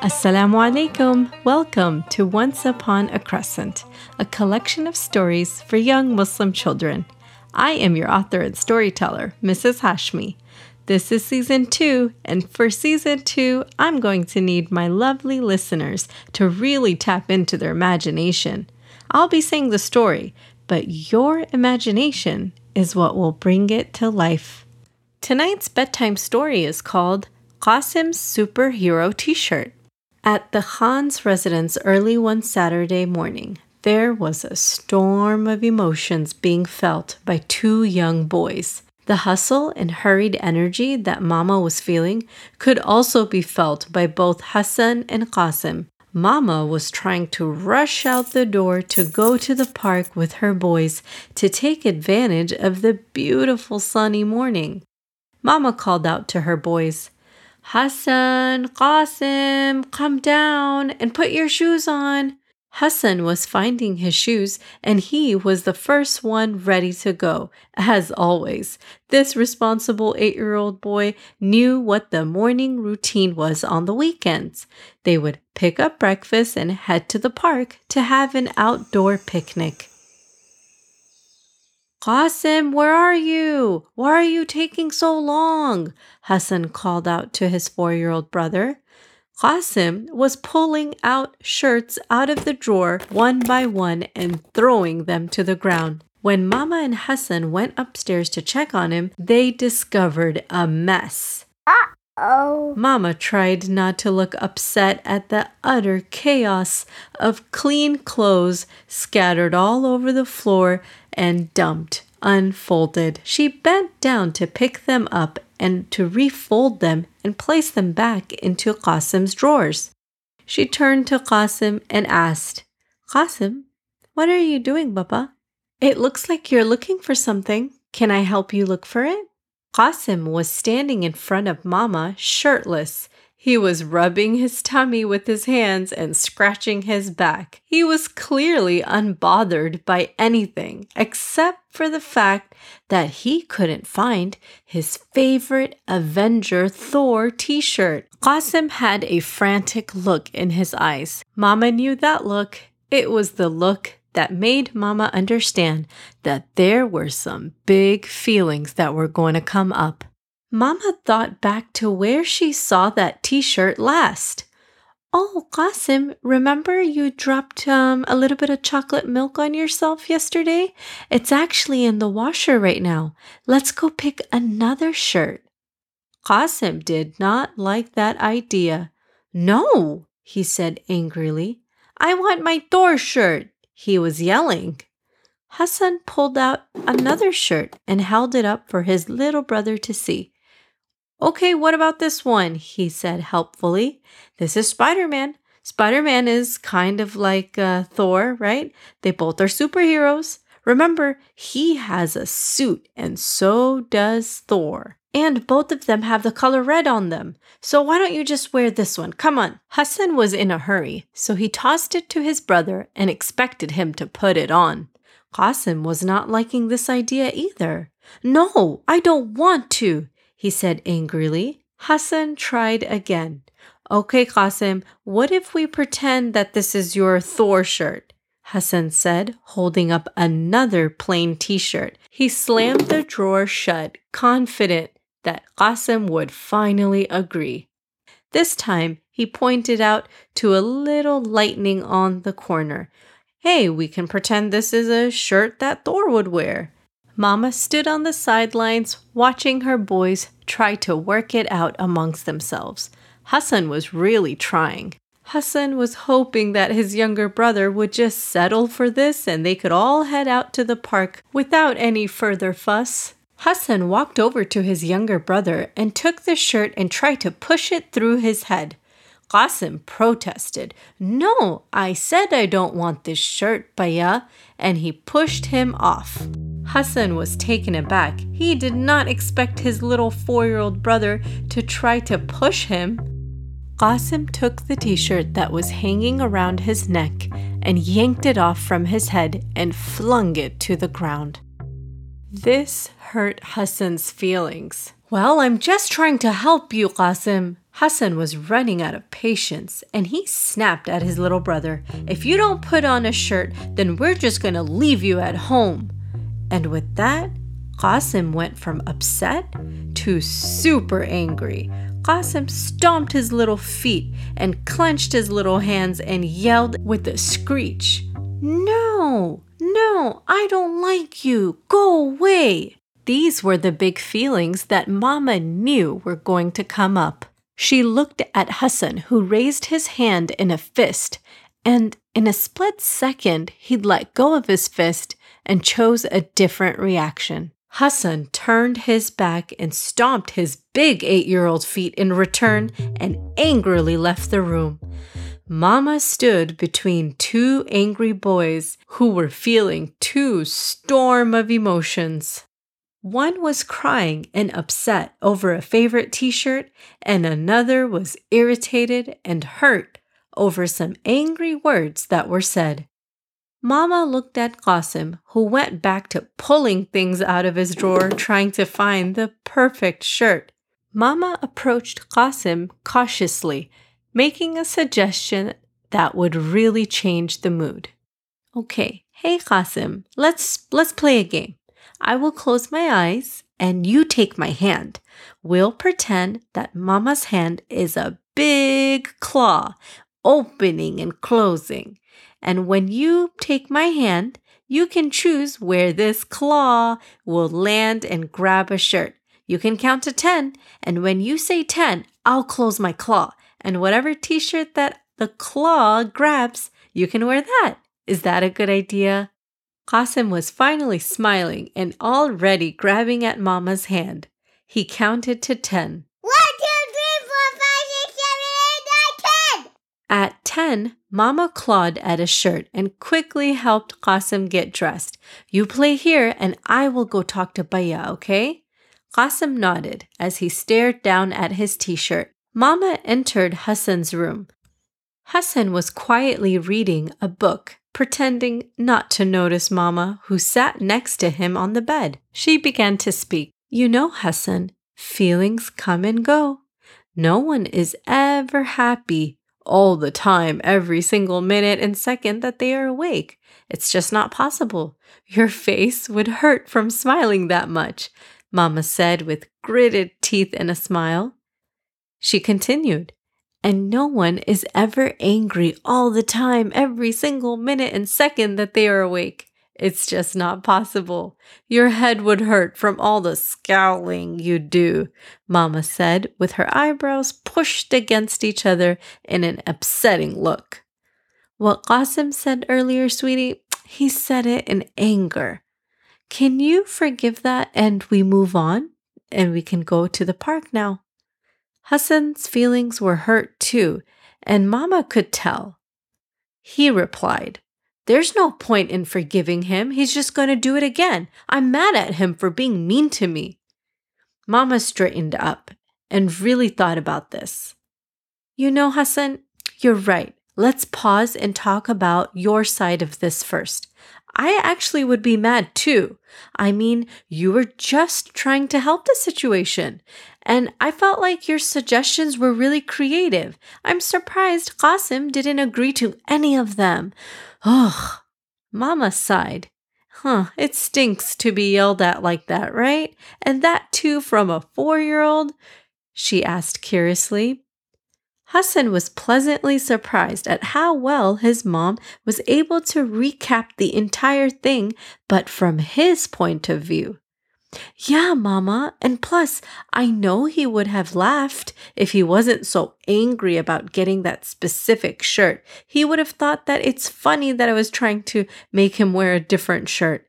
Assalamu alaikum. Welcome to Once Upon a Crescent, a collection of stories for young Muslim children. I am your author and storyteller, Mrs. Hashmi. This is season two, and for season two, I'm going to need my lovely listeners to really tap into their imagination. I'll be saying the story, but your imagination is what will bring it to life. Tonight's bedtime story is called Qasim's Superhero T shirt. At the Khan's residence early one Saturday morning, there was a storm of emotions being felt by two young boys. The hustle and hurried energy that Mama was feeling could also be felt by both Hassan and Qasim. Mama was trying to rush out the door to go to the park with her boys to take advantage of the beautiful sunny morning. Mama called out to her boys, Hassan, Qasim, come down and put your shoes on. Hassan was finding his shoes and he was the first one ready to go. As always, this responsible eight year old boy knew what the morning routine was on the weekends. They would pick up breakfast and head to the park to have an outdoor picnic. Qasim, where are you? Why are you taking so long? Hassan called out to his four year old brother. Qasim was pulling out shirts out of the drawer one by one and throwing them to the ground. When Mama and Hassan went upstairs to check on him, they discovered a mess. Uh-oh. Mama tried not to look upset at the utter chaos of clean clothes scattered all over the floor and dumped, unfolded. She bent down to pick them up and to refold them and place them back into Qasim's drawers. She turned to Qasim and asked, Qasim, what are you doing, Baba? It looks like you're looking for something. Can I help you look for it? Qasim was standing in front of Mama, shirtless, he was rubbing his tummy with his hands and scratching his back. He was clearly unbothered by anything except for the fact that he couldn't find his favorite Avenger Thor t shirt. Qasim had a frantic look in his eyes. Mama knew that look. It was the look that made Mama understand that there were some big feelings that were going to come up. Mama thought back to where she saw that t shirt last. Oh, Qasim, remember you dropped um, a little bit of chocolate milk on yourself yesterday? It's actually in the washer right now. Let's go pick another shirt. Qasim did not like that idea. No, he said angrily. I want my Thor shirt. He was yelling. Hassan pulled out another shirt and held it up for his little brother to see. Okay, what about this one? He said helpfully. This is Spider Man. Spider Man is kind of like uh, Thor, right? They both are superheroes. Remember, he has a suit, and so does Thor. And both of them have the color red on them. So why don't you just wear this one? Come on. Hassan was in a hurry, so he tossed it to his brother and expected him to put it on. Qasim was not liking this idea either. No, I don't want to he said angrily. Hassan tried again. Okay, Qasim, what if we pretend that this is your Thor shirt? Hassan said, holding up another plain t shirt. He slammed the drawer shut, confident that Qasim would finally agree. This time, he pointed out to a little lightning on the corner. Hey, we can pretend this is a shirt that Thor would wear. Mama stood on the sidelines watching her boys try to work it out amongst themselves. Hassan was really trying. Hassan was hoping that his younger brother would just settle for this and they could all head out to the park without any further fuss. Hassan walked over to his younger brother and took the shirt and tried to push it through his head. Qasim protested. No, I said I don't want this shirt, Baya, and he pushed him off. Hassan was taken aback. He did not expect his little four year old brother to try to push him. Qasim took the t shirt that was hanging around his neck and yanked it off from his head and flung it to the ground. This hurt Hassan's feelings. Well, I'm just trying to help you, Qasim, Hassan was running out of patience and he snapped at his little brother, If you don't put on a shirt, then we're just gonna leave you at home. And with that, Qasim went from upset to super angry. Qasim stomped his little feet and clenched his little hands and yelled with a screech, No, no, I don't like you. Go away. These were the big feelings that Mama knew were going to come up. She looked at Hassan, who raised his hand in a fist, and in a split second, he'd let go of his fist and chose a different reaction. Hassan turned his back and stomped his big eight year old feet in return and angrily left the room. Mama stood between two angry boys who were feeling two storm of emotions. One was crying and upset over a favorite t shirt, and another was irritated and hurt over some angry words that were said. Mama looked at Qasim, who went back to pulling things out of his drawer trying to find the perfect shirt. Mama approached Qasim cautiously, making a suggestion that would really change the mood. Okay, hey Qasim, let's let's play a game. I will close my eyes and you take my hand. We'll pretend that Mama's hand is a big claw, opening and closing. And when you take my hand, you can choose where this claw will land and grab a shirt. You can count to 10, and when you say 10, I'll close my claw. And whatever t shirt that the claw grabs, you can wear that. Is that a good idea? Qasim was finally smiling and already grabbing at Mama's hand. He counted to ten. One, two, three, four, five, six, seven, eight, nine, ten. At 10, Mama clawed at a shirt and quickly helped Qasim get dressed. You play here and I will go talk to Baya, okay? Qasim nodded as he stared down at his t shirt. Mama entered Hassan's room. Hassan was quietly reading a book pretending not to notice Mama, who sat next to him on the bed. She began to speak. You know, Hassan, feelings come and go. No one is ever happy all the time, every single minute and second that they are awake. It's just not possible. Your face would hurt from smiling that much, Mama said with gritted teeth and a smile. She continued, and no one is ever angry all the time, every single minute and second that they are awake. It's just not possible. Your head would hurt from all the scowling you do, Mama said, with her eyebrows pushed against each other in an upsetting look. What Qasim said earlier, sweetie, he said it in anger. Can you forgive that and we move on? And we can go to the park now. Hassan's feelings were hurt too, and Mama could tell. He replied, There's no point in forgiving him. He's just going to do it again. I'm mad at him for being mean to me. Mama straightened up and really thought about this. You know, Hassan, you're right. Let's pause and talk about your side of this first. I actually would be mad too. I mean, you were just trying to help the situation. And I felt like your suggestions were really creative. I'm surprised Qasim didn't agree to any of them. Ugh. Mama sighed. Huh, it stinks to be yelled at like that, right? And that too from a four year old? She asked curiously. Hassan was pleasantly surprised at how well his mom was able to recap the entire thing, but from his point of view. Yeah, Mama. And plus, I know he would have laughed if he wasn't so angry about getting that specific shirt. He would have thought that it's funny that I was trying to make him wear a different shirt.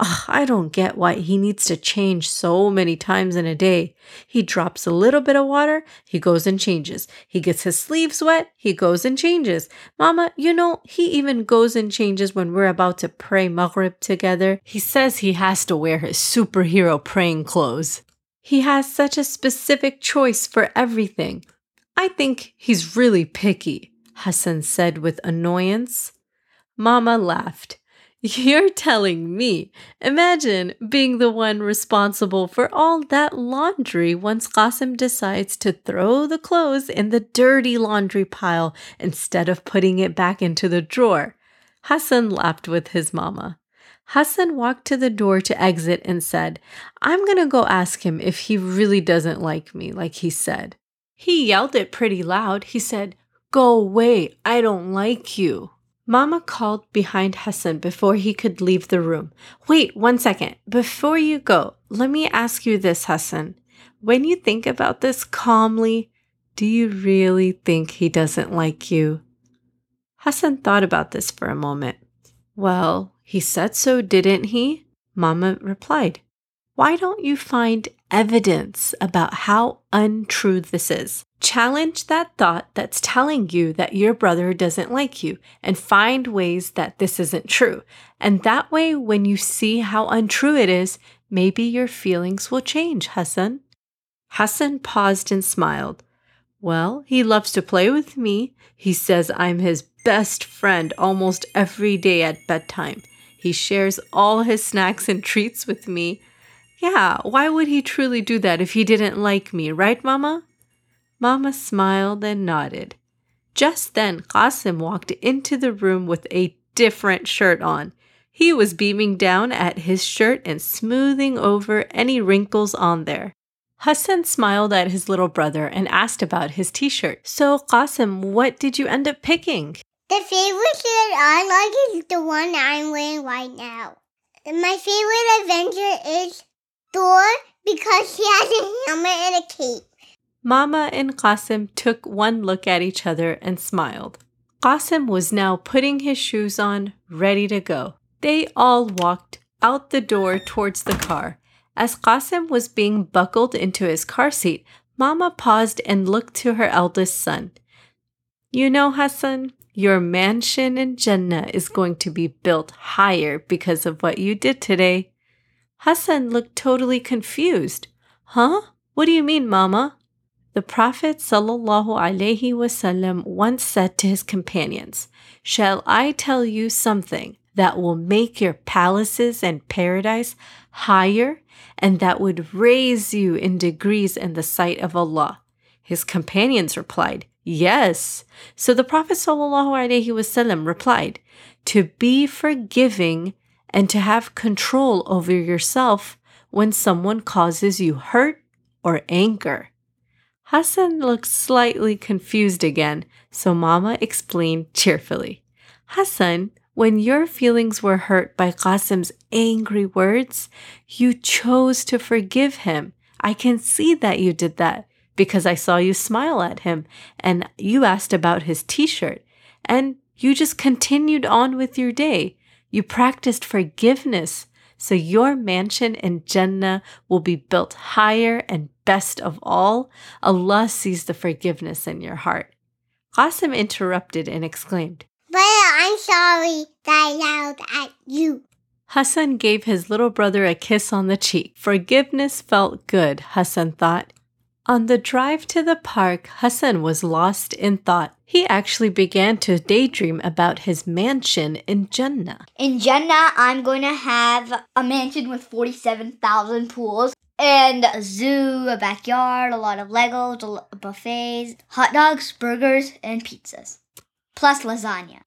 Ugh, I don't get why he needs to change so many times in a day. He drops a little bit of water, he goes and changes. He gets his sleeves wet, he goes and changes. Mama, you know, he even goes and changes when we're about to pray Maghrib together. He says he has to wear his superhero praying clothes. He has such a specific choice for everything. I think he's really picky, Hassan said with annoyance. Mama laughed. You're telling me. Imagine being the one responsible for all that laundry once Qasim decides to throw the clothes in the dirty laundry pile instead of putting it back into the drawer. Hassan laughed with his mama. Hassan walked to the door to exit and said, I'm going to go ask him if he really doesn't like me, like he said. He yelled it pretty loud. He said, Go away, I don't like you. Mama called behind Hassan before he could leave the room. Wait one second. Before you go, let me ask you this, Hassan. When you think about this calmly, do you really think he doesn't like you? Hassan thought about this for a moment. Well, he said so, didn't he? Mama replied. Why don't you find evidence about how untrue this is? Challenge that thought that's telling you that your brother doesn't like you and find ways that this isn't true. And that way, when you see how untrue it is, maybe your feelings will change, Hassan. Hassan paused and smiled. Well, he loves to play with me. He says I'm his best friend almost every day at bedtime. He shares all his snacks and treats with me. Yeah, why would he truly do that if he didn't like me, right, Mama? Mama smiled and nodded. Just then, Qasim walked into the room with a different shirt on. He was beaming down at his shirt and smoothing over any wrinkles on there. Hassan smiled at his little brother and asked about his t shirt. So, Qasim, what did you end up picking? The favorite shirt I like is the one I'm wearing right now. My favorite Avenger is Thor because he has a helmet and a cape. Mama and Qasim took one look at each other and smiled. Qasim was now putting his shoes on, ready to go. They all walked out the door towards the car. As Qasim was being buckled into his car seat, Mama paused and looked to her eldest son. You know, Hassan, your mansion in Jannah is going to be built higher because of what you did today. Hassan looked totally confused. Huh? What do you mean, Mama? The Prophet ﷺ once said to his companions, Shall I tell you something that will make your palaces and paradise higher and that would raise you in degrees in the sight of Allah? His companions replied, Yes. So the Prophet ﷺ replied, To be forgiving and to have control over yourself when someone causes you hurt or anger. Hassan looked slightly confused again, so Mama explained cheerfully. Hassan, when your feelings were hurt by Qasim's angry words, you chose to forgive him. I can see that you did that because I saw you smile at him and you asked about his t shirt and you just continued on with your day. You practiced forgiveness so your mansion in Jannah will be built higher and best of all, Allah sees the forgiveness in your heart. Qasim interrupted and exclaimed, But I'm sorry that I yelled at you. Hassan gave his little brother a kiss on the cheek. Forgiveness felt good, Hassan thought. On the drive to the park, Hassan was lost in thought. He actually began to daydream about his mansion in Jannah. In Jannah, I'm going to have a mansion with 47,000 pools and a zoo, a backyard, a lot of Legos, buffets, hot dogs, burgers, and pizzas. Plus lasagna.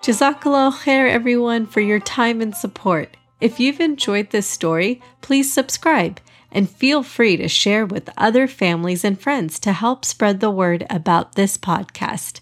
Jazakallah khair, everyone, for your time and support. If you've enjoyed this story, please subscribe and feel free to share with other families and friends to help spread the word about this podcast.